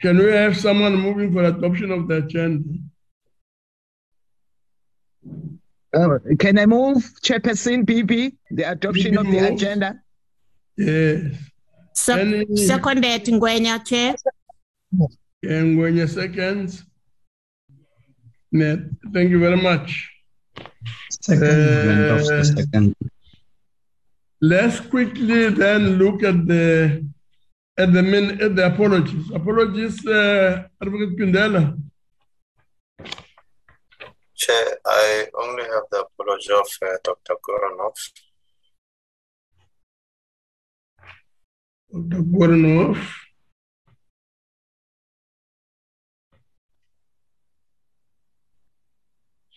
Can we have someone moving for adoption of the agenda? Uh, can I move, Chairperson BB, the adoption of the moves. agenda? Yes. Se- Any- Seconded Ngwenya, Chair. And when your seconds. Net, thank you very much. Second, Glenn Doss, the Uh, second. Let's quickly then look at the at the min at the apologies. Apologies, uh, Advocate Phindela. Chair, I only have the apology of uh, Dr. Goranov. Dr. Goranov.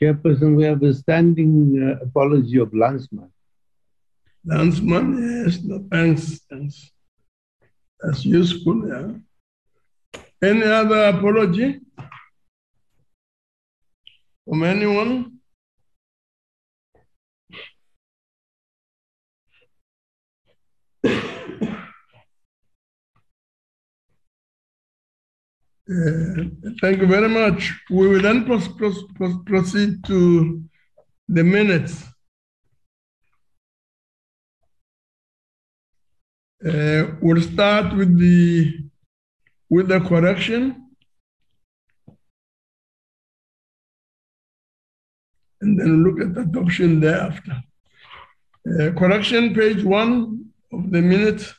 Chairperson, we have a standing uh, apology of Lansman. Landsman, yes, no, thanks, thanks. That's useful, yeah. Any other apology? From anyone? Uh, Thank you very much. We will then proceed to the minutes. Uh, We'll start with the, with the correction. And then look at the adoption thereafter. Uh, Correction, page one of the minutes.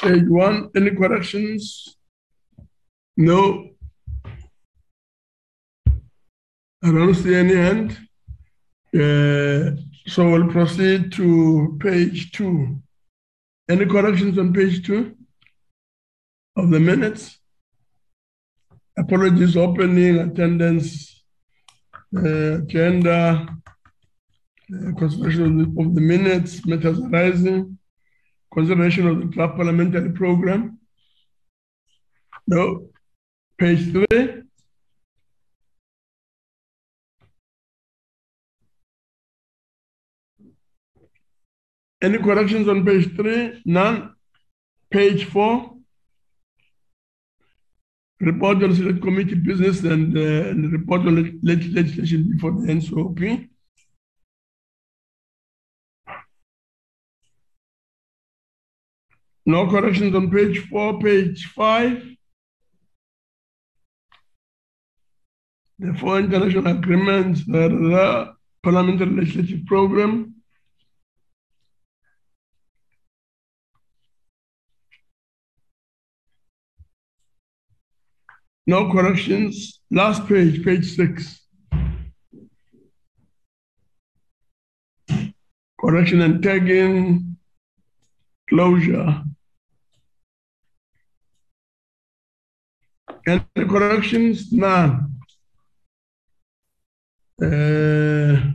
Page one, any corrections? No. I don't see any hand. Uh, So we'll proceed to page two. Any corrections on page two of the minutes? Apologies, opening, attendance, uh, agenda, uh, consideration of the- of the minutes, matters arising, consideration of the draft parliamentary program. No. Page three. Any corrections on page three? None. Page four. Report on select committee business and, uh, and report on leg- leg- legislation before the NCOP. No corrections on page four, page five. The four international agreements, the parliamentary legislative program. No corrections. Last page, page six. Correction and tagging, closure. Any corrections? None. Uh,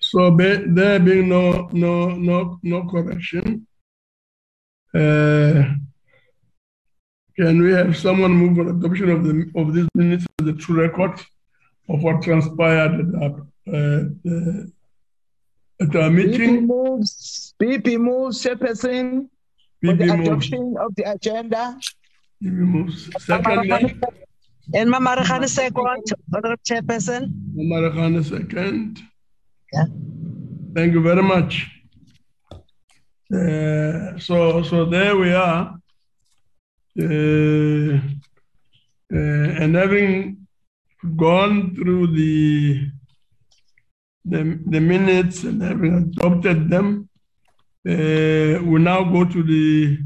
so be, there being no no no no correction. Uh, can we have someone move for adoption of the of these minutes as the true record of what transpired at our, uh, uh, at our BP meeting? moves, BP moves, Chairperson, for the moves. adoption of the agenda. BB moves. Second, And Mamaragana second, Honorable Chairperson. Mamaragana second. Yeah. Thank you very much. Uh, so, so there we are. Uh, uh, and having gone through the, the, the minutes and having adopted them, uh, we now go to the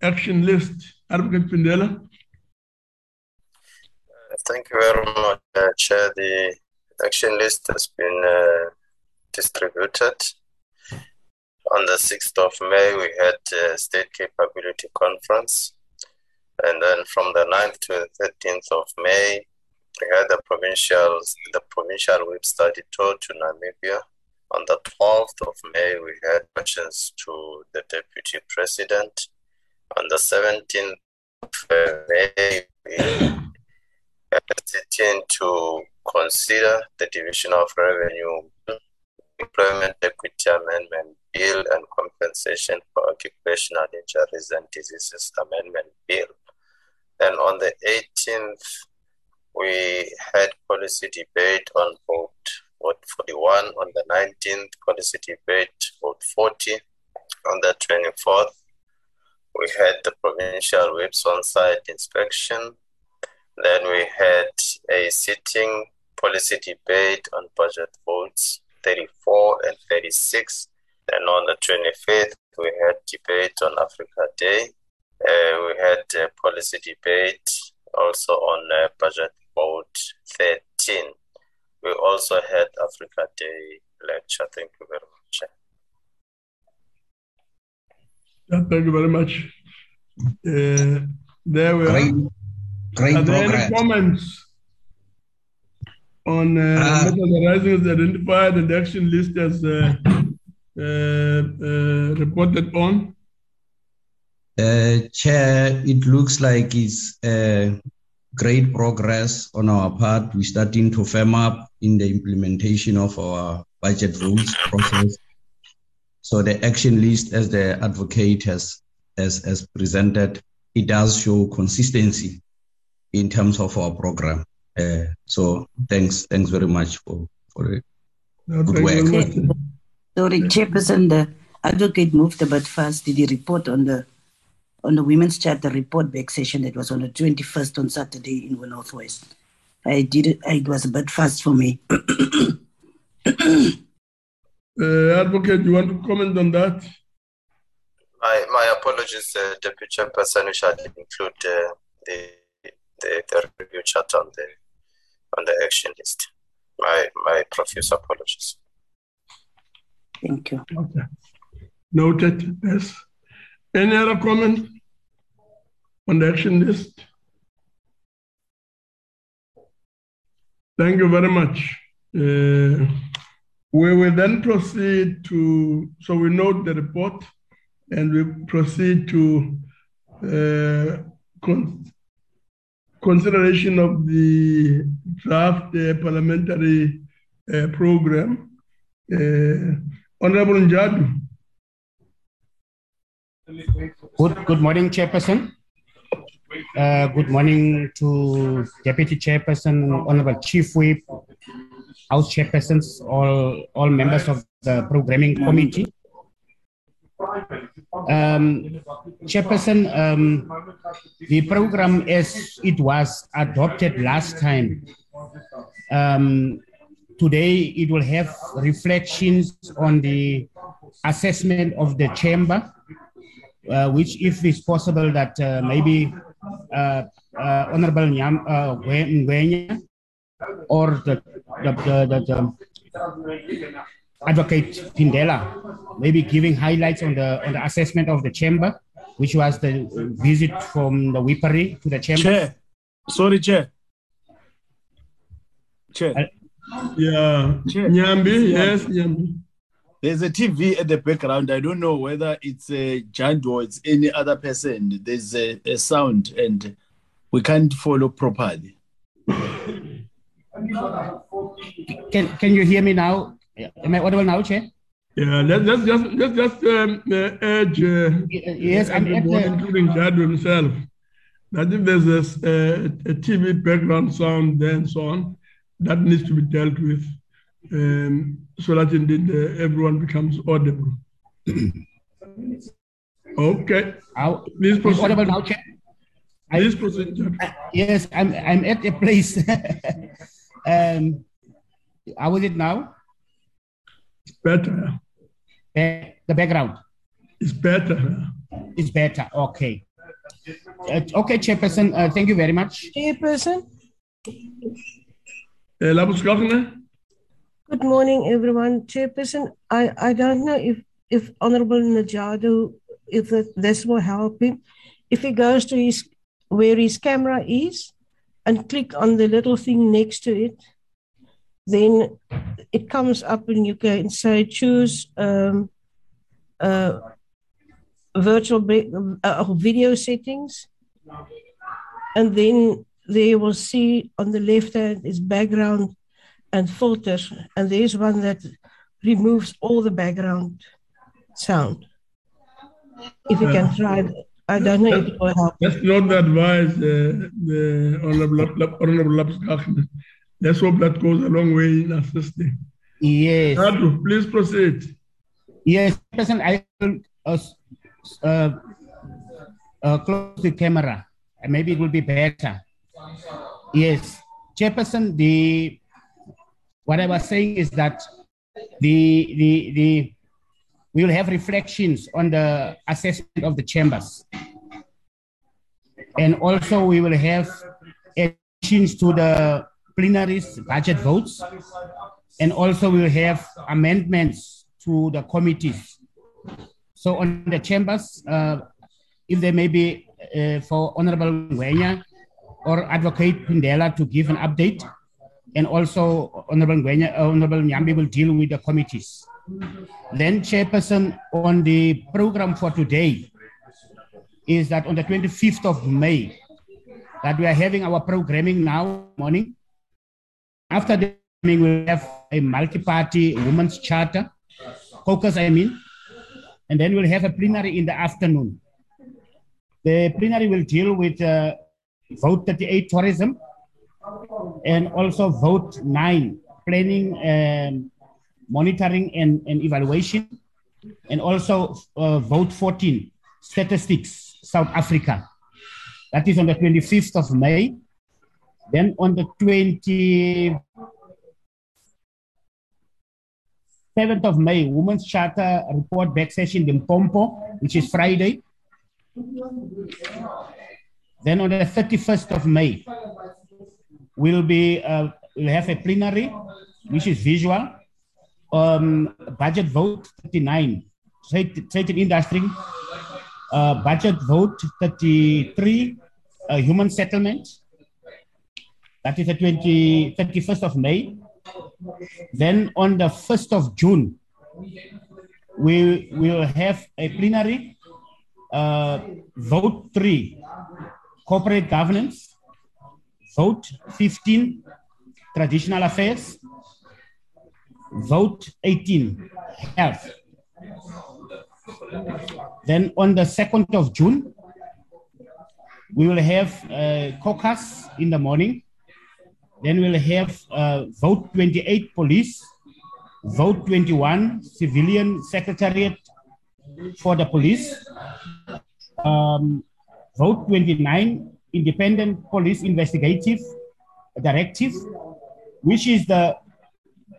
action list. Advocate Phindela. Thank you very much, uh, Chair. The action list has been distributed. On the 6th of May, we had a state capability conference. And then from the 9th to the 13th of May, we had the provincial, the provincial whip study tour to Namibia. On the 12th of May, we had questions to the deputy president. On the 17th of May, we had a sitting to consider the division of revenue employment equity Amendment Bill and Compensation for Occupational Injuries and Diseases Amendment Bill. And on the 18th, we had policy debate on vote, vote 41. On the 19th, policy debate, vote 40. On the 24th, we had the provincial whips on site inspection. Then we had a sitting policy debate on budget votes 34 and 36. And on the 25th, we had debate on Africa Day. Uh, we had a policy debate also on uh, budget vote 13. We also had Africa Day lecture. Thank you very much. Yeah, thank you very much. Uh, there we Great, are. great Are there any comments on uh, Uh, matters arising as identified and the action list as uh, uh, uh, reported on? Uh, Chair, it looks like it's uh, great progress on our part. We're starting to firm up in the implementation of our budget rules process. So the action list, as the advocate has, has, has presented, it does show consistency in terms of our program. Uh, so thanks, thanks very much for, for it. No, Good thank you very work. much. Sorry, Chairperson, the advocate moved a bit fast. Did he report on the on the Women's Charter report back session that was on the 21st on Saturday in the Northwest? I did it, it was a bit fast for me. Uh, advocate, you want to comment on that? My, my apologies, uh, Deputy Chairperson. We shall include uh, the, the the review chat on the on the action list. My my profuse apologies. Thank you. Okay. Noted. Yes. Any other comment on the action list? Thank you very much. Uh, we will then proceed to, so we note the report and we proceed to uh, con- consideration of the draft uh, parliamentary uh, program. Uh, Honorable Njadu. Good, good morning, Chairperson. Uh, good morning to Deputy Chairperson, Honorable Chief Whip, House Chairpersons, all, all members of the Programming Committee. Um, Chairperson, um, the program as it was adopted last time, um, today it will have reflections on the assessment of the chamber uh, which, if it's possible, that uh, maybe uh, uh, Honorable Nyam, uh, Ngwe- or the, the, the, the, the Advocate Phindela, maybe giving highlights on the on the assessment of the chamber, which was the visit from the Whippery to the chamber. Chair, sorry, Chair. Chair, Yeah. Chair. Nyambi, yes, Nyambi. There's a TV at the background. I don't know whether it's a giant or it's any other person. There's a, a sound and we can't follow properly. Can can you hear me now? Am I audible now, Chair? Yeah, let's, let's just let's just um, uh, urge uh, Yes, I'm at everyone, the, including Jadu himself, that if there's a, s- a TV background sound there and so on, that needs to be dealt with, um, so that indeed uh, everyone becomes audible. okay, How- please is proceed. audible now, Chair? I- Please proceed. Jadu. Yes, I'm I'm at a place. um, how is it now? It's better. Ba- The background It's better. It's better. Okay. Uh, okay, Chairperson. Uh, thank you very much. Chairperson, Uh, Labus Governor? Good morning, everyone. Chairperson, I, I don't know if, if Honorable Najado, if this will help him. If he goes to his where his camera is and click on the little thing next to it, then it comes up and you can say choose um, uh, virtual uh, video settings. And then they will see on the left hand is background and filter. And there's one that removes all the background sound. If you can try that. I don't know if it will help. That's not the advice, uh, the Honorable, Honorable Labuschagne. Let's hope that goes a long way in assisting. Yes. Andrew, please proceed. Yes, Chairperson, I will uh, uh, uh, close the camera. Maybe it will be better. Yes, Chairperson, the what I was saying is that the the the we will have reflections on the assessment of the chambers, and also we will have additions to the plenaries budget votes, and also we will have amendments to the committees. So on the chambers, uh, if there may be uh, for Honorable Ngwenya or Advocate Phindela to give an update, and also Honorable Ngwenya, uh, Honorable Nyambi will deal with the committees. Then Chairperson on the program for today is that on the 25th of May, that we are having our programming now morning. After the meeting, we'll have a multi-party women's charter, caucus I mean, and then we'll have a plenary in the afternoon. The plenary will deal with uh, vote 38 tourism and also vote 9 planning and monitoring and, and evaluation and also uh, vote 14 statistics south africa. That is on the 25th of may. Then on the 27th of may women's charter report back session in Pompo, which is friday. Then on the 31st of May, we'll be uh, we'll have a plenary, which is visual, um, budget vote 39, trade, trade industry, uh, budget vote 33, uh, human settlement. That is the 20, 31st of May. Then on the 1st of June, we will have a plenary uh, vote three, corporate governance. Vote 15, traditional affairs. Vote 18, health. Then on the 2nd of June, we will have uh, caucus in the morning. Then we'll have uh, vote 28 police, vote 21 civilian secretariat for the police, um, vote 29 independent police investigative directive, which is the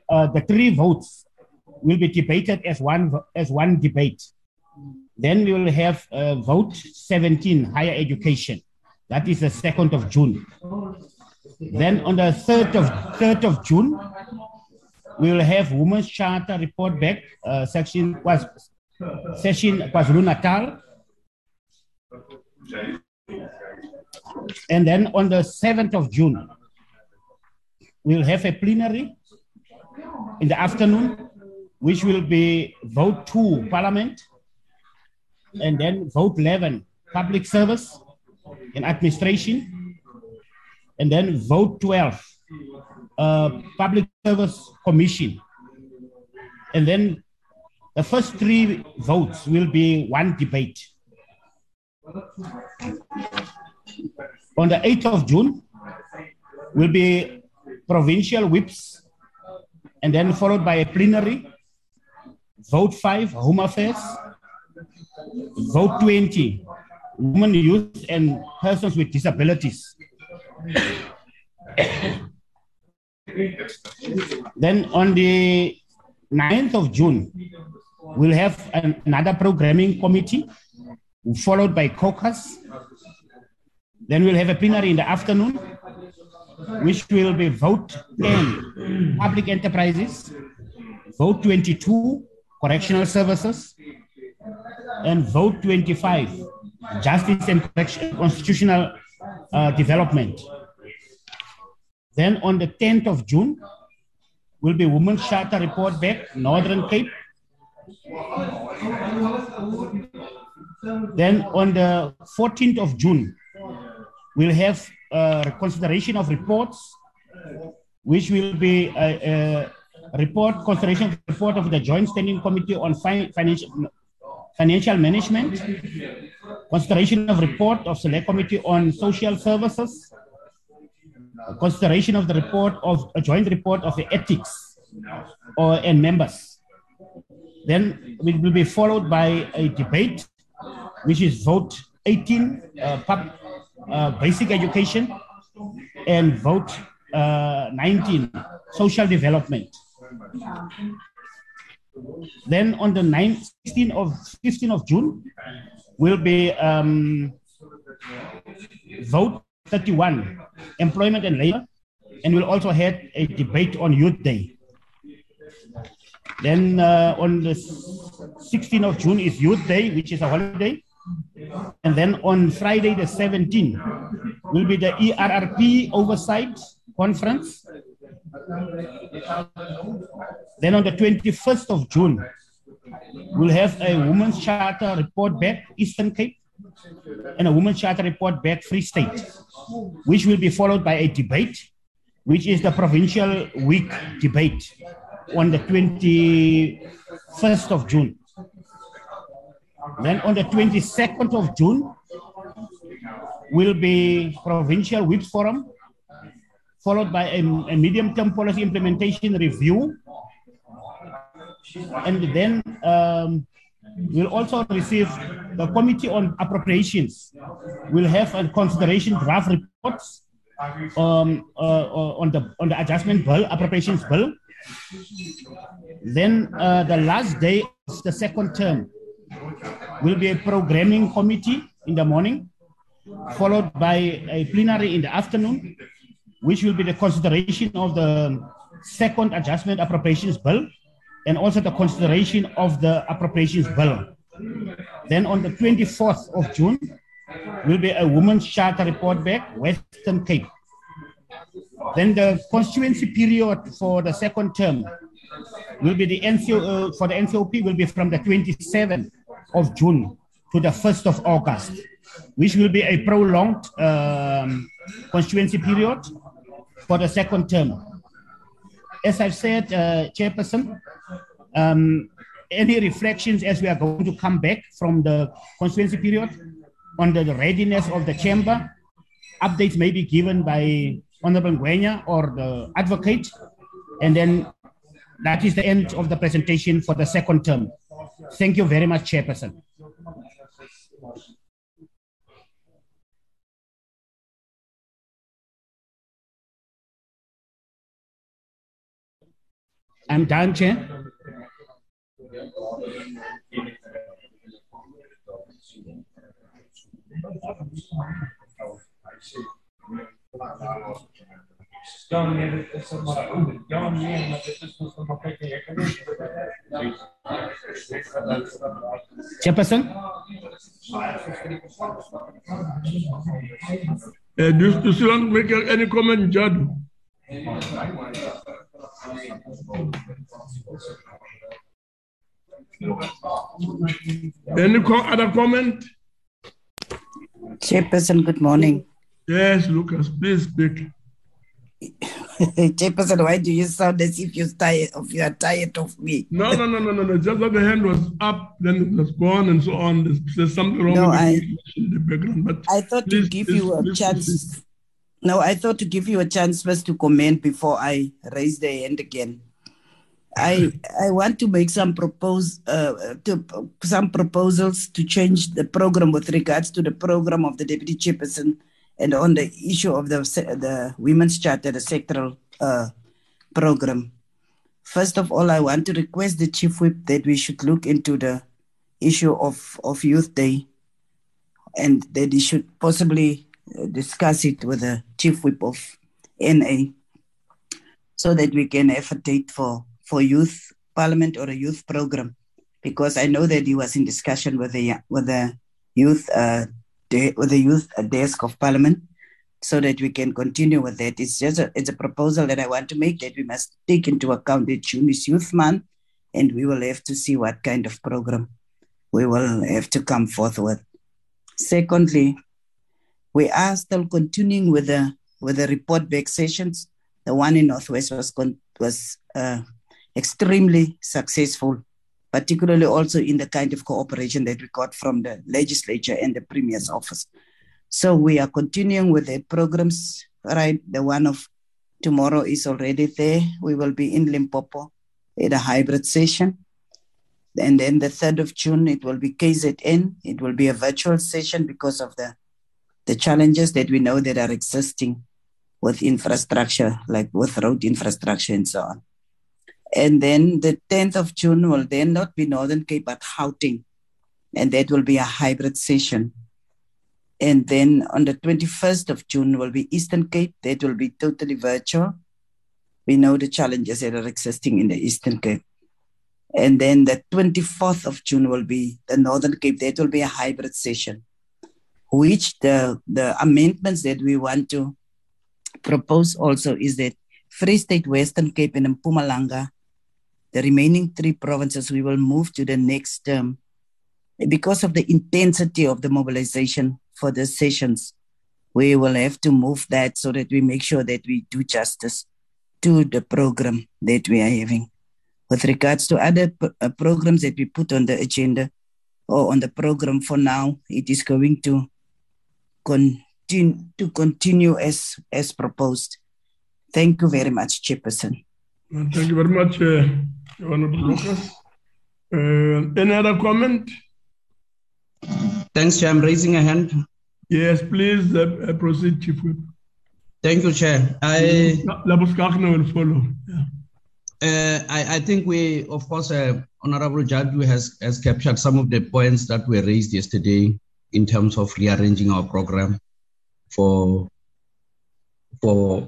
uh, the three votes will be debated as one as one debate. Then we will have uh, vote 17 higher education. That is the 2nd of June. Then on the 3rd of 3rd of June, we will have Women's Charter report back, uh, section was session KwaZulu Natal. And then on the 7th of June, we'll have a plenary in the afternoon, which will be vote two, parliament, and then vote 11, public service and administration, and then vote 12, uh, public service commission. And then the first three votes will be one debate. On the 8th of June will be provincial whips and then followed by a plenary. Vote 5, Home Affairs. Vote 20, Women, Youth, and Persons with Disabilities. then on the 9th of June, we'll have an, another programming committee followed by caucus. Then we'll have a plenary in the afternoon, which will be vote 10, public enterprises, vote 22, correctional services, and vote 25, justice and constitutional uh, development. Then on the 10th of June, will be Women's Charter report back, Northern Cape. Then on the 14th of June, we'll have a consideration of reports, which will be a, uh, report, consideration report of the Joint Standing Committee on fin- financial, financial Management, consideration of report of Select Committee on Social Services, consideration of the report of a joint report of the ethics or and members. Then it will be followed by a debate, which is vote 18, uh, pub, basic education, and vote uh, 19, social development. Then on the 9th, 16 of 15 of June will be um, vote 31, employment and labor, and we'll also have a debate on Youth Day. Then uh, on the 16th of June is Youth Day, which is a holiday. And then on Friday the 17th will be the ERRP Oversight Conference. Then on the 21st of June, we'll have a Women's Charter report back, Eastern Cape, and a Women's Charter report back, Free State, which will be followed by a debate, which is the Provincial Week debate on the 21st of June. Then on the 22nd of June will be Provincial Whips Forum, followed by a, a medium-term policy implementation review. And then um, we'll also receive the Committee on Appropriations. We'll have a consideration draft reports um, uh, on the on the adjustment bill, appropriations bill. Then uh, the last day of the second term will be a programming committee in the morning, followed by a plenary in the afternoon, which will be the consideration of the second adjustment appropriations bill and also the consideration of the appropriations bill. Then on the 24th of June will be a women's charter report back, Western Cape. Then the constituency period for the second term will be the NCO, uh, for the NCOP will be from the 27th of June to the 1st of August, which will be a prolonged um, constituency period for the second term. As I've said, uh, Chairperson, um, any reflections as we are going to come back from the constituency period on the readiness of the chamber, updates may be given by Honorable Nguenya or the advocate, and then that is the end of the presentation for the second term. Thank you very much, Chairperson. I'm done, Chair. Chairperson? Uh, do, you- do you still want to make any comment, Jadu? Any co- other comment? Chairperson, good morning. Yes, Lucas, please speak. Chairperson, why do you sound as if you're tired of you are tired of me? No, no, no, no, no, no. Just that the hand was up, then it was gone, and so on. There's, there's something wrong No, with the I- in the background. But I thought please, to give please, you a please chance. No, I thought to give you a chance first to comment before I raise the hand again. I I want to make some propose uh, to, some proposals to change the program with regards to the program of the deputy chairperson and on the issue of the the women's charter, the sectoral uh, program. First of all, I want to request the chief whip that we should look into the issue of of youth day, and that he should possibly uh, discuss it with the chief whip of NA, so that we can have a date for for youth parliament or a youth program, because I know that he was in discussion with the with the youth uh, de- with the youth desk of parliament, so that we can continue with that. It's just a, it's a proposal that I want to make that we must take into account that June is Youth Month, and we will have to see what kind of program we will have to come forth with. Secondly, we are still continuing with the with the report back sessions. The one in Northwest was con- was uh, extremely successful, particularly also in the kind of cooperation that we got from the legislature and the Premier's office. So we are continuing with the programs, right? The one of tomorrow is already there. We will be in Limpopo at a hybrid session. And then the 3rd of June, it will be KZN. It will be a virtual session because of the, the challenges that we know that are existing with infrastructure, like with road infrastructure and so on. And then the 10th of June will then not be Northern Cape, but Gauteng. And that will be a hybrid session. And then on the 21st of June will be Eastern Cape. That will be totally virtual. We know the challenges that are existing in the Eastern Cape. And then the 24th of June will be the Northern Cape. That will be a hybrid session, which the, the amendments that we want to propose also is that Free State, Western Cape, and Mpumalanga, the remaining three provinces, we will move to the next term because of the intensity of the mobilization for the sessions. We will have to move that so that we make sure that we do justice to the program that we are having. With regards to other uh, programs that we put on the agenda or on the program for now, it is going to continue to continue as as proposed. Thank you very much, Chairperson. Well, thank you very much, uh, Honorable Lucas. Uh, any other comment? Thanks, Chair. I'm raising a hand. Yes, please uh, proceed, Chief Whip. Thank you, Chair. I, Labuschagne will follow. Yeah. Uh, I, I, think we, of course, uh, Honorable Judge has, has captured some of the points that were raised yesterday in terms of rearranging our program for for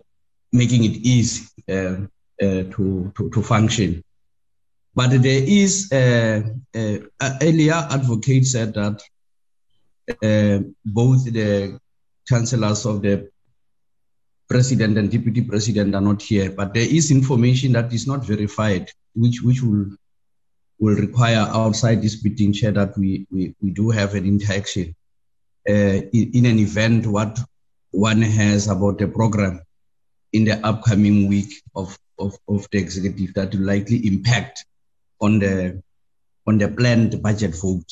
making it easy uh, uh, to, to, to function. But there is uh, earlier advocate said that both the chancellors of the president and deputy president are not here, but there is information that is not verified, which which will will require outside this meeting chair that we, we, we do have an interaction uh, in, in, an event what one has about the program in the upcoming week of, of, of the executive that will likely impact on the on the planned budget vote.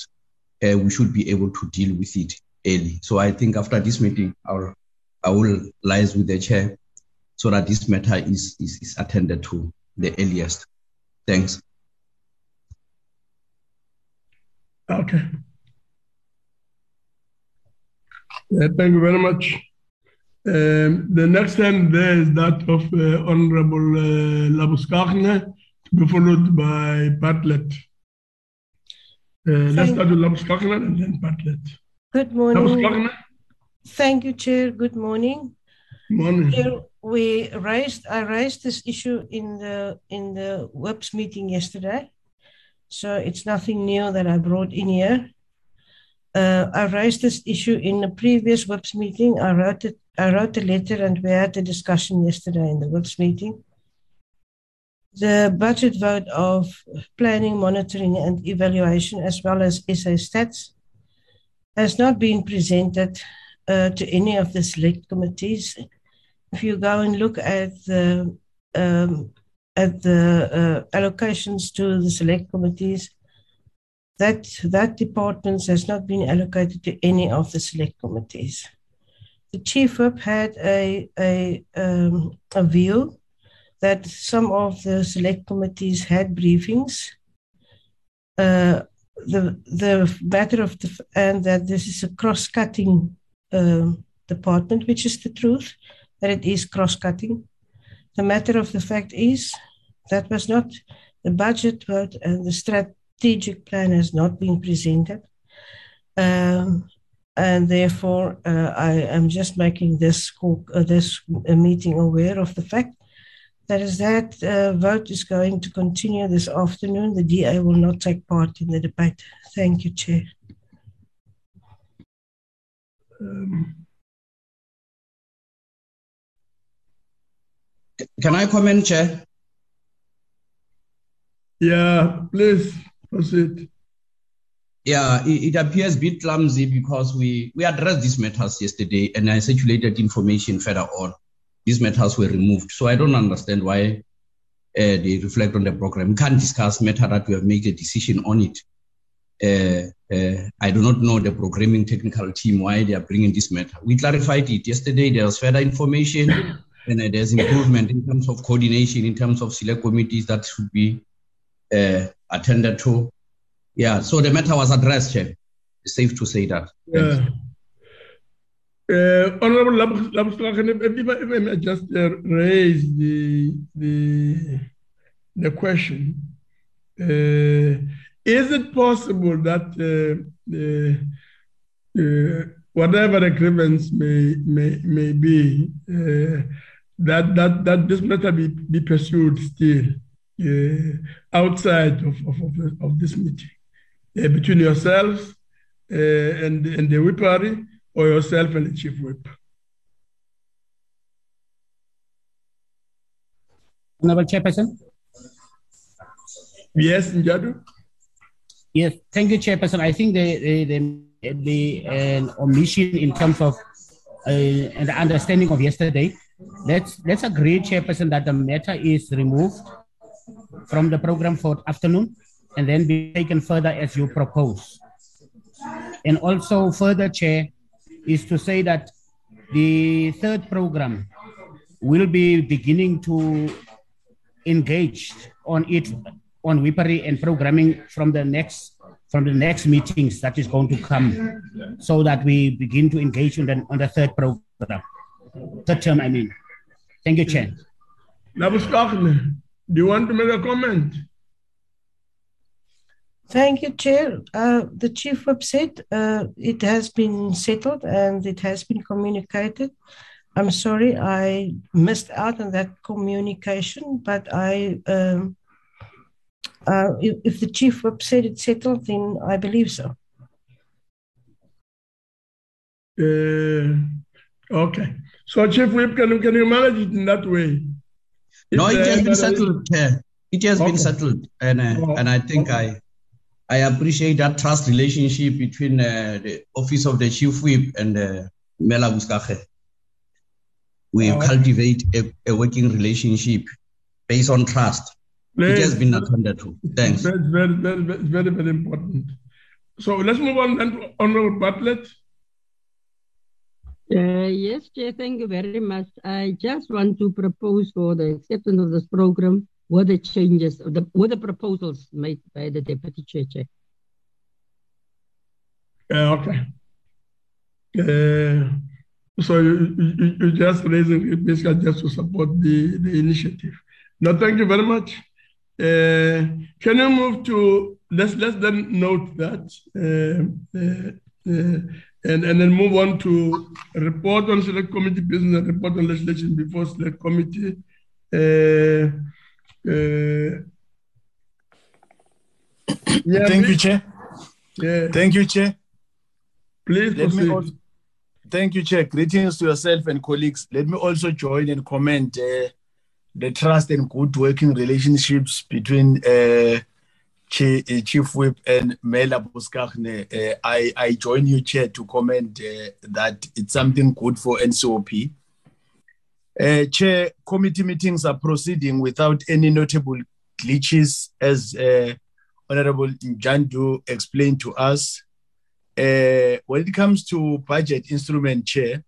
Uh, we should be able to deal with it early. So I think after this meeting, I'll I will liaise with the chair so that this matter is, is, is attended to the earliest. Thanks. Okay. Yeah, thank you very much. Um, the next time there is that of uh, Honorable uh, Labuschagne, to be followed by Bartlett. Uh, let's start with Labuschagne and then Bartlett. Good morning. Thank you, Chair. Good morning. Morning. Chair, we raised I raised this issue in the in the Whips meeting yesterday, so it's nothing new that I brought in here. Uh, I raised this issue in the previous Whips meeting. I wrote it. I wrote a letter, and we had a discussion yesterday in the Whips meeting. The budget vote of planning, monitoring, and evaluation, as well as SA stats, has not been presented uh, to any of the select committees. If you go and look at the um, at the uh, allocations to the select committees, that that department has not been allocated to any of the select committees. The chief whip had a a, um, a view that some of the select committees had briefings. Uh, the the matter of the and that this is a cross-cutting um, department, which is the truth, that it is cross cutting. The matter of the fact is that was not the budget vote and the strategic plan has not been presented. Um, and therefore, uh, I am just making this, uh, this uh, meeting aware of the fact that is that uh, vote is going to continue this afternoon. The DA will not take part in the debate. Thank you, Chair. Um, Can I comment, Chair? Yeah, please proceed. Yeah, it, it, appears a bit clumsy because we, we addressed these matters yesterday and I circulated information further on. These matters were removed. So I don't understand why they reflect on the program. We can't discuss matter that we have made a decision on it. Uh, uh, I do not know the programming technical team why they are bringing this matter. We clarified it yesterday. There was further information, and uh, there's improvement in terms of coordination, in terms of select committees that should be attended to. Yeah, so the matter was addressed, Chair. It's safe to say that. Yeah. Uh, Honorable Labuschagne, if, if, I may just uh, raise the, the, the question. Uh, is it possible that whatever the grievance may, may, may be, that, that, that this matter be, be pursued still outside of, of, of, of this meeting? between yourselves uh, and, and the party or yourself and the chief whip. Honorable Chairperson. Yes, Njadu. Yes, thank you, Chairperson. I think the the the, the an omission in terms of uh, the understanding of yesterday. Let's let's agree, Chairperson, that the matter is removed from the program for afternoon and then be taken further as you propose. And also further, Chair, is to say that the third program will be beginning to engage on it on Whippery and programming from the next from the next meetings that is going to come so that we begin to engage on the, on the third program. Third term i mean. Thank you chair. Do you want to make a comment Thank you, Chair. Uh, the Chief Whip said uh, it has been settled and it has been communicated. I'm sorry I missed out on that communication, but I, um, uh, if, if, the Chief Whip said it's settled, then I believe so. Uh, okay. So, Chief Whip, can, you, can you manage it in that way? No, it has been settled. it has okay. been settled, and uh, oh, and I think okay. I I appreciate that trust relationship between uh, the office of the chief whip and uh, Mela Buskache. We oh. cultivate a, a, working relationship based on trust. Please. It has been attended to. Thanks. Very, very, very, very, very important. So let's move on then to Honorable Bartlett. Uh, yes, Chair, thank you very much. I just want to propose for the acceptance of this program were the changes, the, were the proposals made by the Deputy Chair? Uh, okay. Uh, so you, you, you just raising basically just to support the, the initiative. No, thank you very much. Uh, can you move to let's let's then note that uh, uh, and and then move on to report on select committee business, report on legislation before select committee. Uh, yeah, Thank please. you, Chair. Yeah. Thank you, Chair. Please Let proceed. Me also, thank you, Chair. Greetings to yourself and colleagues. Let me also join and comment uh, the trust and good working relationships between uh, Chief, uh, Chief Whip and Mela. Uh, I, I join you, Chair, to comment uh, that it's something good for NCOP uh, Chair, committee meetings are proceeding without any notable glitches, as uh, Honorable Jandu explained to us. Uh, when it comes to budget instrument, Chair,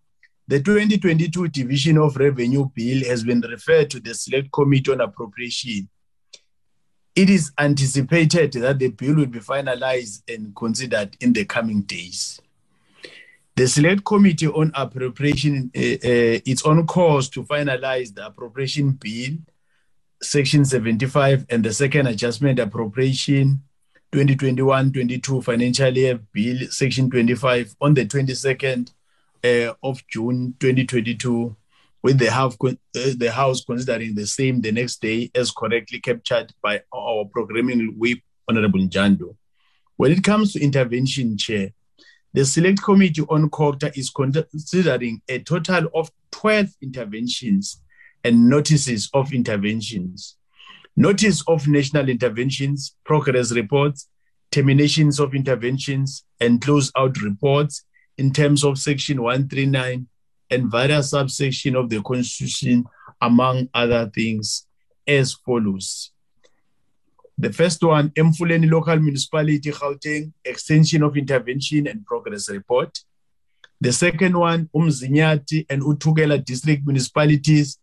the 2022 Division of Revenue Bill has been referred to the Select Committee on Appropriation. It is anticipated that the bill will be finalized and considered in the coming days. The Select Committee on Appropriation uh, uh, it's on course to finalize the appropriation bill, Section 75, and the second adjustment appropriation 2021-22 financial year bill, Section 25, on the 22nd uh, of June 2022, with the House, uh, the House considering the same the next day as correctly captured by our programming whip, Honorable Njando. When it comes to intervention, Chair, the Select Committee on COGTA is considering a total of 12 interventions and notices of interventions. Notice of national interventions, progress reports, terminations of interventions, and close-out reports in terms of Section 139 and various subsections of the Constitution, among other things, as follows. The first one, Emfuleni Local Municipality, Gauteng, Extension of Intervention and Progress Report. The second one, Umzinyathi and Uthukela District Municipalities,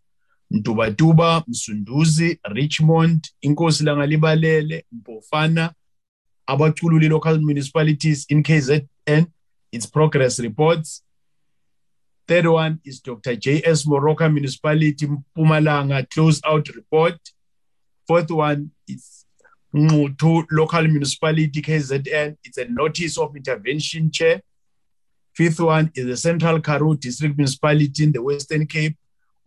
Mtubatuba, Msunduzi, Richmond, Inkosi Langalibalele, Mpofana, Abaqulusi Local Municipalities in KZN, its progress reports. Third one is Dr. J.S. Moroka Municipality, Mpumalanga close out report. Fourth one is Nquthu Local Municipality, KZN. It's a notice of intervention chair. Fifth one is the Central Karoo District Municipality in the Western Cape,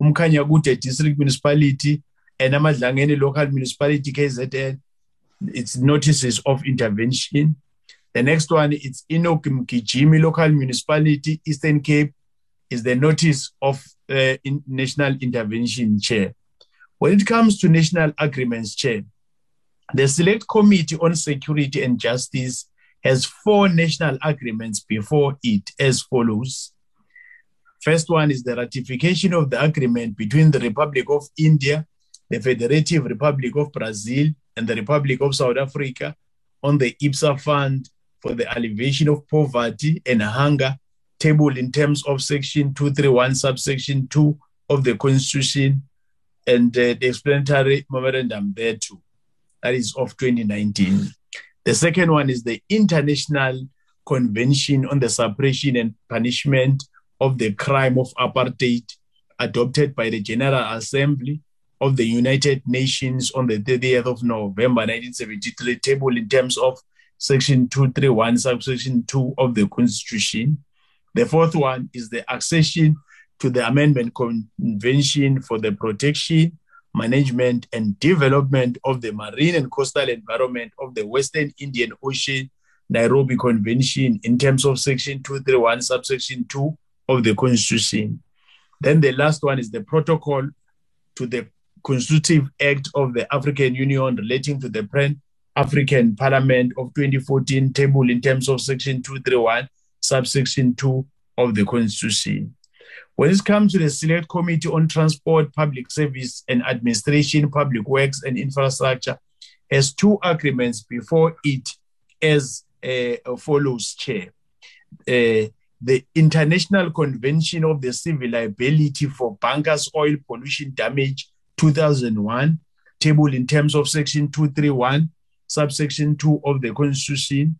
Umkhanyakude District Municipality, and Amadlangeni Local Municipality, KZN. It's notices of intervention. The next one is Enoch Mgijima Local Municipality, Eastern Cape, is the notice of uh, in national intervention chair. When it comes to national agreements chair, the Select Committee on Security and Justice has four national agreements before it as follows. First one is the ratification of the agreement between the Republic of India, the Federative Republic of Brazil, and the Republic of South Africa on the IBSA Fund for the alleviation of poverty and hunger table in terms of section 231 subsection 2 of the constitution and uh, the explanatory memorandum there too that is of 2019 the second one is the international convention on the suppression and punishment of the crime of apartheid adopted by the general assembly of the united nations on the 30th of november 1973 table in terms of section 231 subsection 2 of the constitution. The fourth one is the accession to the Amendment Convention for the Protection, Management, and Development of the Marine and Coastal Environment of the Western Indian Ocean, Nairobi Convention, in terms of Section 231, subsection 2 of the Constitution. Then the last one is the protocol to the Constitutive Act of the African Union relating to the Pan African Parliament of 2014 table in terms of Section 231 subsection 2 of the Constitution. When it comes to the Select Committee on Transport, Public Service and Administration, Public Works and Infrastructure, has two agreements before it as uh, follows, Chair. Uh, the International Convention of the Civil Liability for Bunkers Oil Pollution Damage 2001, table in terms of Section 231, subsection 2 of the Constitution,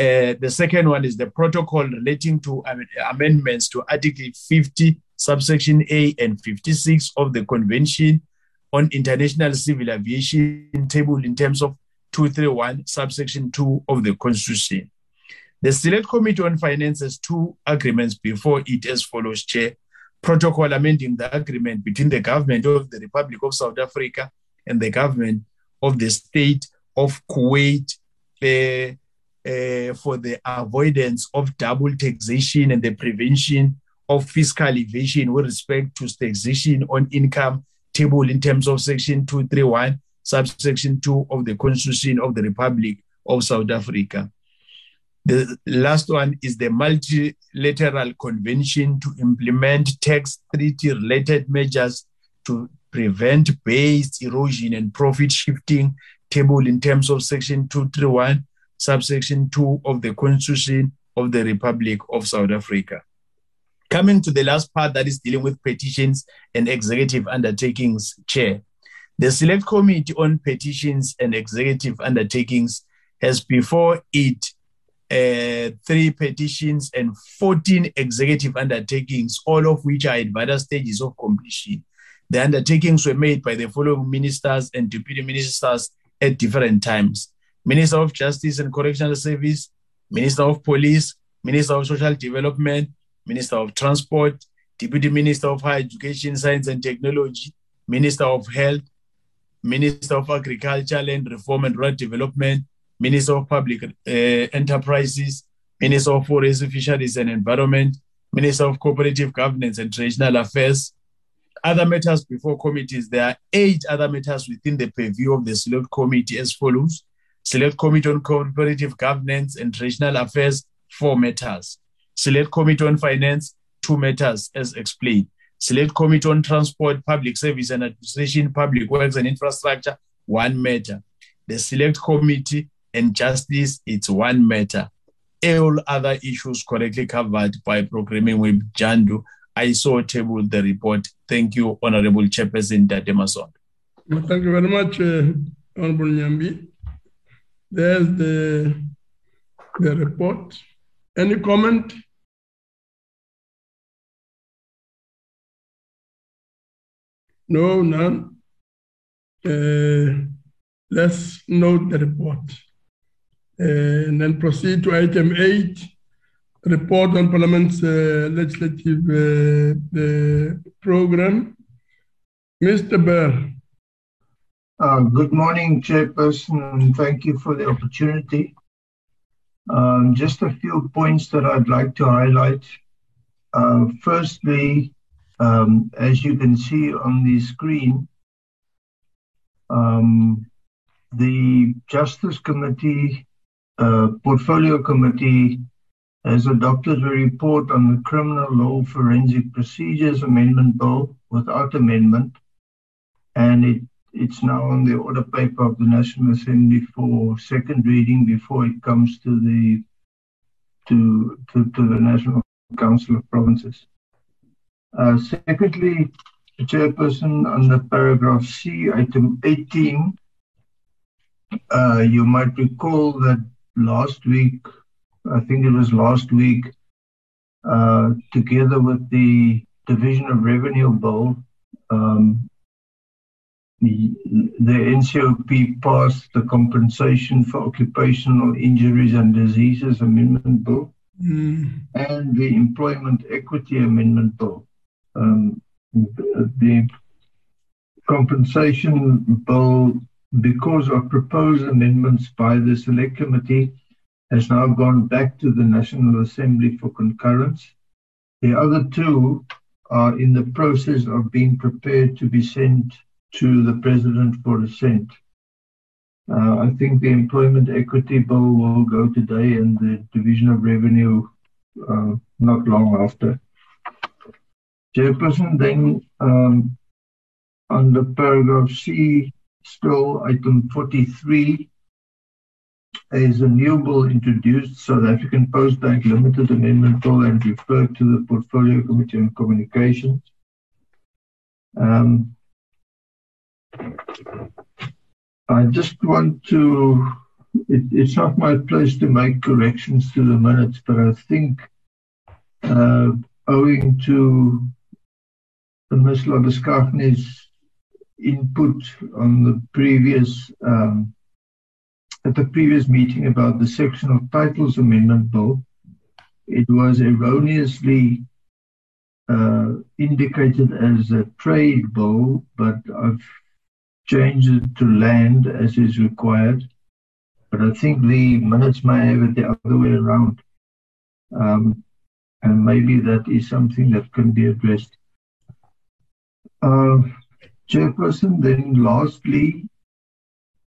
uh, the second one is the protocol relating to amendments to Article 50, subsection A and 56 of the Convention on International Civil Aviation table in terms of 231, subsection 2 of the Constitution. The Select Committee on Finance has two agreements before it as follows, Chair. Protocol amending the agreement between the government of the Republic of South Africa and the government of the state of Kuwait uh, uh, for the avoidance of double taxation and the prevention of fiscal evasion with respect to taxation on income table in terms of section 231 subsection 2 of the constitution of the republic of south africa. The last one is the multilateral convention to implement tax treaty related measures to prevent base erosion and profit shifting table in terms of section 231 subsection 2 of the Constitution of the Republic of South Africa. Coming to the last part that is dealing with petitions and executive undertakings, Chair. The Select Committee on Petitions and Executive Undertakings has before it uh, three petitions and 14 executive undertakings, all of which are at various stages of completion. The undertakings were made by the following ministers and deputy ministers at different times. Minister of Justice and Correctional Service, Minister of Police, Minister of Social Development, Minister of Transport, Deputy Minister of Higher Education, Science and Technology, Minister of Health, Minister of Agriculture, Land Reform and Rural Development, Minister of Public uh, Enterprises, Minister of Forest, Fisheries and Environment, Minister of Cooperative Governance and Traditional Affairs. Other matters before committees, there are eight other matters within the purview of the Select Committee as follows. Select Committee on Cooperative Governance and Regional Affairs, four matters. Select Committee on Finance, two matters as explained. Select Committee on Transport, Public Service and Administration, Public Works and Infrastructure, one matter. The Select Committee and Justice, it's one matter. All other issues correctly covered by programming with Jandu. I saw table the report. Thank you, Honorable Chairperson Dademason. Thank you very much, uh, Honorable Nyambi. There's the, the report. Any comment? No, none. Uh, let's note the report. Uh, and then proceed to item eight, report on Parliament's uh, legislative uh, program. Mr. Burr. Uh, good morning, Chairperson, and thank you for the opportunity. Um, just a few points that I'd like to highlight. Uh, firstly, um, as you can see on the screen, um, the Justice Committee, uh, Portfolio Committee, has adopted a report on the Criminal Law Forensic Procedures Amendment Bill without amendment, and it, it's now on the order paper of the National Assembly for second reading before it comes to the to, to, to the National Council of Provinces. Uh, secondly, Chairperson, under paragraph C, item 18, uh, you might recall that last week, I think it was last week, uh, together with the Division of Revenue Bill, um, the, NCOP passed the Compensation for Occupational Injuries and Diseases Amendment Bill mm. and the Employment Equity Amendment Bill. Um, the, the compensation bill, because of proposed amendments by the Select Committee, has now gone back to the National Assembly for concurrence. The other two are in the process of being prepared to be sent to the President for assent. Uh, I think the Employment Equity Bill will go today and the Division of Revenue uh, not long after. Chairperson, then um, under paragraph C, still item 43, is a new bill introduced, South African Post Bank Limited Amendment Bill, and referred to the Portfolio Committee on Communications. Um, I just want to, it, it's not my place to make corrections to the minutes, but I think uh, owing to the Ms. Labuschagne input on the previous um, at the previous meeting about the sectional titles amendment bill. It was erroneously uh, indicated as a trade bill, but I've changed it to land as is required. But I think the minutes may have it the other way around. Um, and maybe that is something that can be addressed. Uh, Chairperson, then lastly,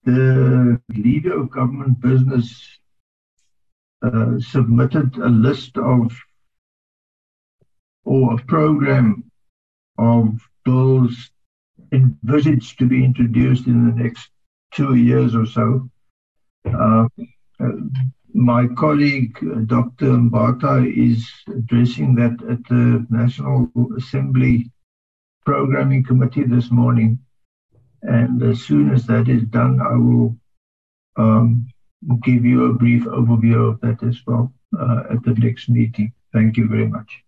the leader of government business uh, submitted a list of or a program of bills envisaged to be introduced in the next two years or so. Uh, uh, my colleague, uh, Dr. Mbata, is addressing that at the National Assembly programming committee this morning. And as soon as that is done, I will um, give you a brief overview of that as well uh, at the next meeting. Thank you very much.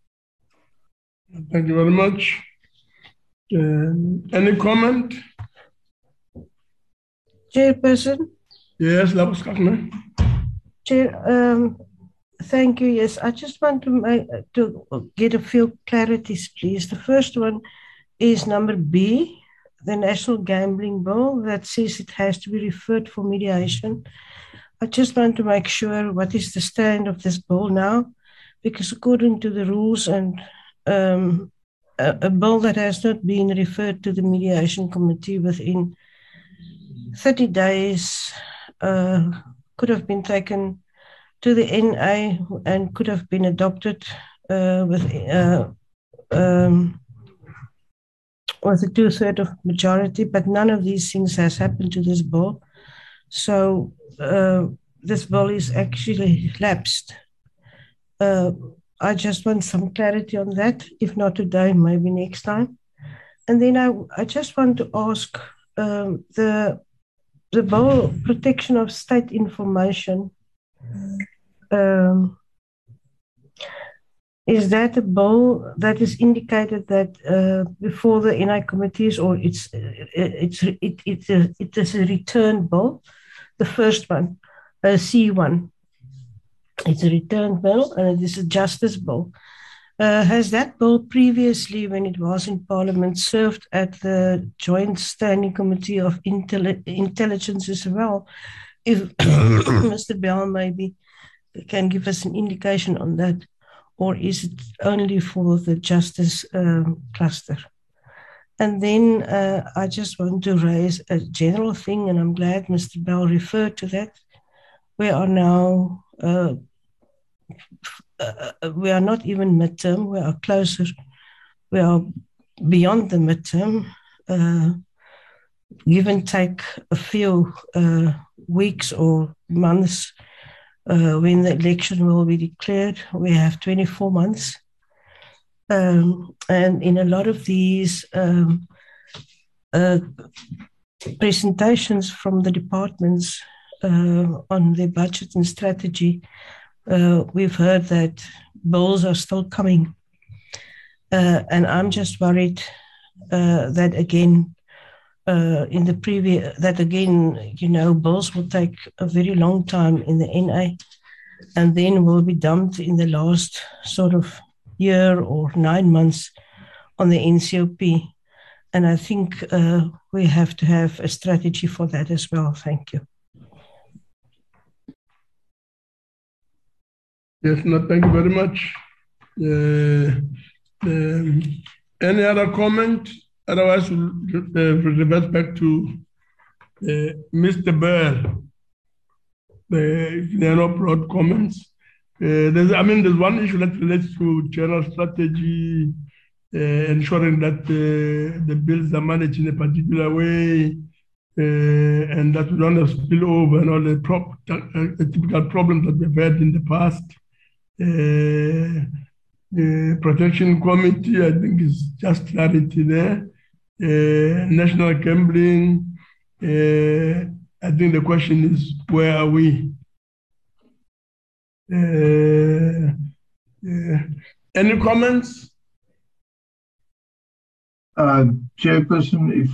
Thank you very much. Um, any comment? Chairperson? Yes, Labuschagne. Chair, um, thank you. Yes, I just want to, make, to get a few clarities, please. The first one is number B, the National Gambling Bill, that says it has to be referred for mediation. I just want to make sure what is the stand of this bill now, because according to the rules and um, a, a, bill that has not been referred to the mediation committee within 30 days uh, could have been taken to the NA and could have been adopted uh, with uh, um, with a two-third of majority, but none of these things has happened to this bill. So uh, this bill is actually lapsed. Uh, I just want some clarity on that. If not today, maybe next time. And then I, I just want to ask um, the the bill protection of state information. Um, is that a bill that is indicated that uh, before the NI committees, or it's it's it, it, it, it is a return bill, the first one, a C one. It's a return bill and it is a justice bill. Uh, has that bill previously, when it was in Parliament, served at the Joint Standing Committee of Intelli- Intelligence as well? If Mr. Bell maybe can give us an indication on that, or is it only for the justice um, cluster? And then uh, I just want to raise a general thing, and I'm glad Mr. Bell referred to that. We are now uh, uh, we are not even midterm, we are closer, we are beyond the midterm. Uh, give and take a few uh, weeks or months uh, when the election will be declared. We have 24 months. Um, and in a lot of these um, uh, presentations from the departments uh, on their budget and strategy, uh, we've heard that bills are still coming. Uh, and I'm just worried uh, that again, uh, in the previous, that again, you know, bills will take a very long time in the NA and then will be dumped in the last sort of year or nine months on the NCOP. And I think uh, we have to have a strategy for that as well. Thank you. Yes, no, thank you very much. Uh, um, any other comment? Otherwise, we'll uh, revert back to uh, Mr. Bell. there are no broad comments. Uh, there's, I mean, there's one issue that relates to general strategy, uh, ensuring that uh, the bills are managed in a particular way, and that we don't have spillover and all the, prop, the typical problems that we've had in the past. Uh, the protection committee, I think, is just clarity there. Uh, national gambling, uh, I think the question is where are we? Uh, any comments? Uh, Chairperson, if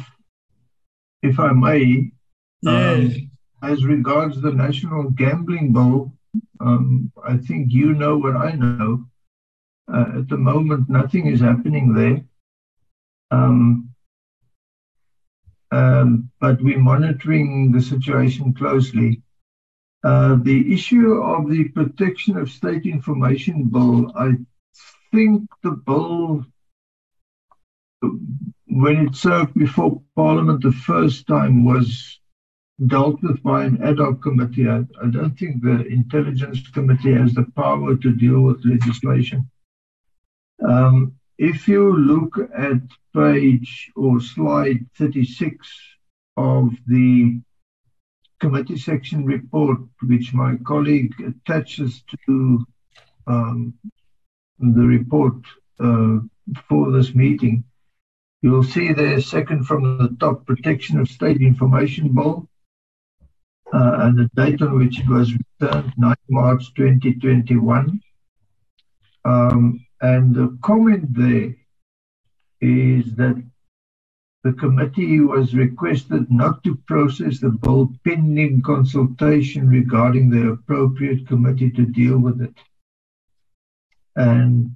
if I may, yes. um, as regards the national gambling bill, um, I think you know what I know. Uh, at the moment, nothing is happening there. Um, um, but we're monitoring the situation closely. Uh, the issue of the protection of state information bill, I think the bill, when it served before Parliament the first time, was dealt with by an ad hoc committee. I, I don't think the Intelligence Committee has the power to deal with legislation. Um, if you look at page or slide 36 of the committee section report, which my colleague attaches to um, the report uh, for this meeting, you'll see there, second from the top, Protection of State Information Bill and the date on which it was returned, 9 March 2021. Um, and the comment there is that the committee was requested not to process the bill pending consultation regarding the appropriate committee to deal with it. And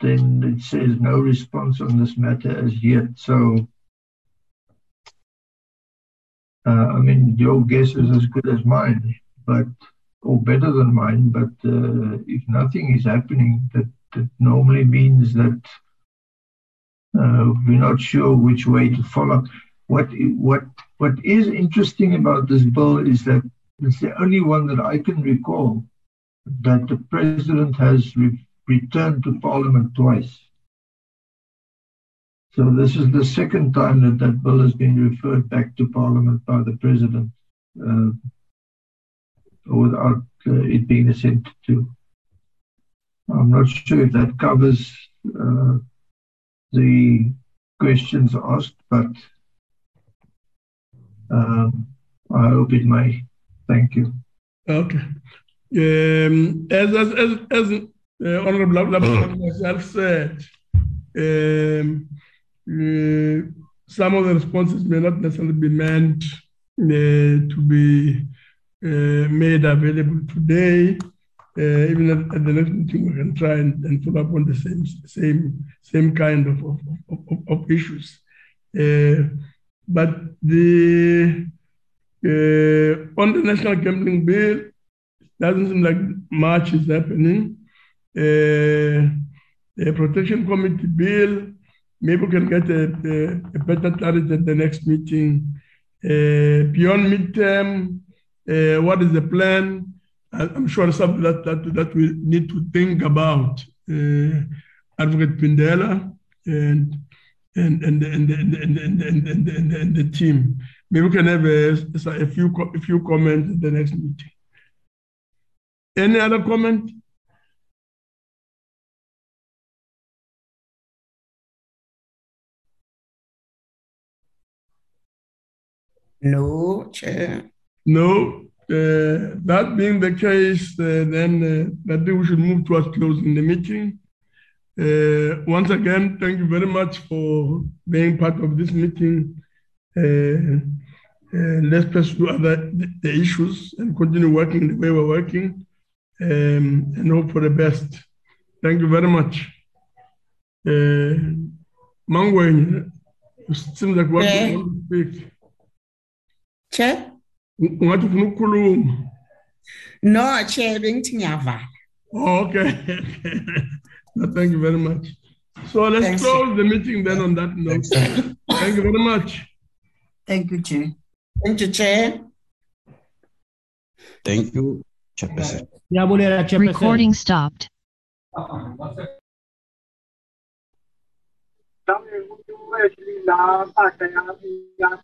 then it says no response on this matter as yet. So uh, I mean, your guess is as good as mine, but or better than mine. But uh, if nothing is happening, that, that normally means that uh, we're not sure which way to follow. What what what is interesting about this bill is that it's the only one that I can recall that the president has re- returned to Parliament twice. So this is the second time that that bill has been referred back to Parliament by the President uh, without uh, it being assented to. I'm not sure if that covers uh, the questions asked, but um, I hope it may. Thank you. Okay. Um, as as as, as uh, Honorable Labuschagne myself said, um, some of the responses may not necessarily be meant uh, to be uh, made available today. Uh, even at, at the next meeting, we can try and, and follow up on the same same same kind of of, of, of issues. Uh, but the uh, on the national gambling bill, doesn't seem like much is happening. Uh, the protection committee bill, maybe we can get a, a, a better clarity at the next meeting. Uh, beyond midterm, uh, what is the plan? I'm sure something that, that, that we need to think about. Uh, Advocate Phindela and and and and and and and, and, and, and, and the team. Maybe we can have a, a few a few comments at the next meeting. Any other comment? No, Chair. No. Uh, that being the case, uh, then uh, I think we should move towards closing the meeting. Uh, once again, thank you very much for being part of this meeting. Uh, uh, let's pursue other the, the issues and continue working the way we're working, um, and hope for the best. Thank you very much. Uh, Mangwen, it seems like what Eh. you want to speak. Chair? Ungathi ufuna ukukhuluma. No, Chair, bengithi ngiyavala. Oh, okay. no, thank you very much. So let's Thanks. close the meeting then on that note. thank you very much. Thank you, Chair. Thank you, Chair. Thank you, Chairperson. Recording stopped. la mpahla ya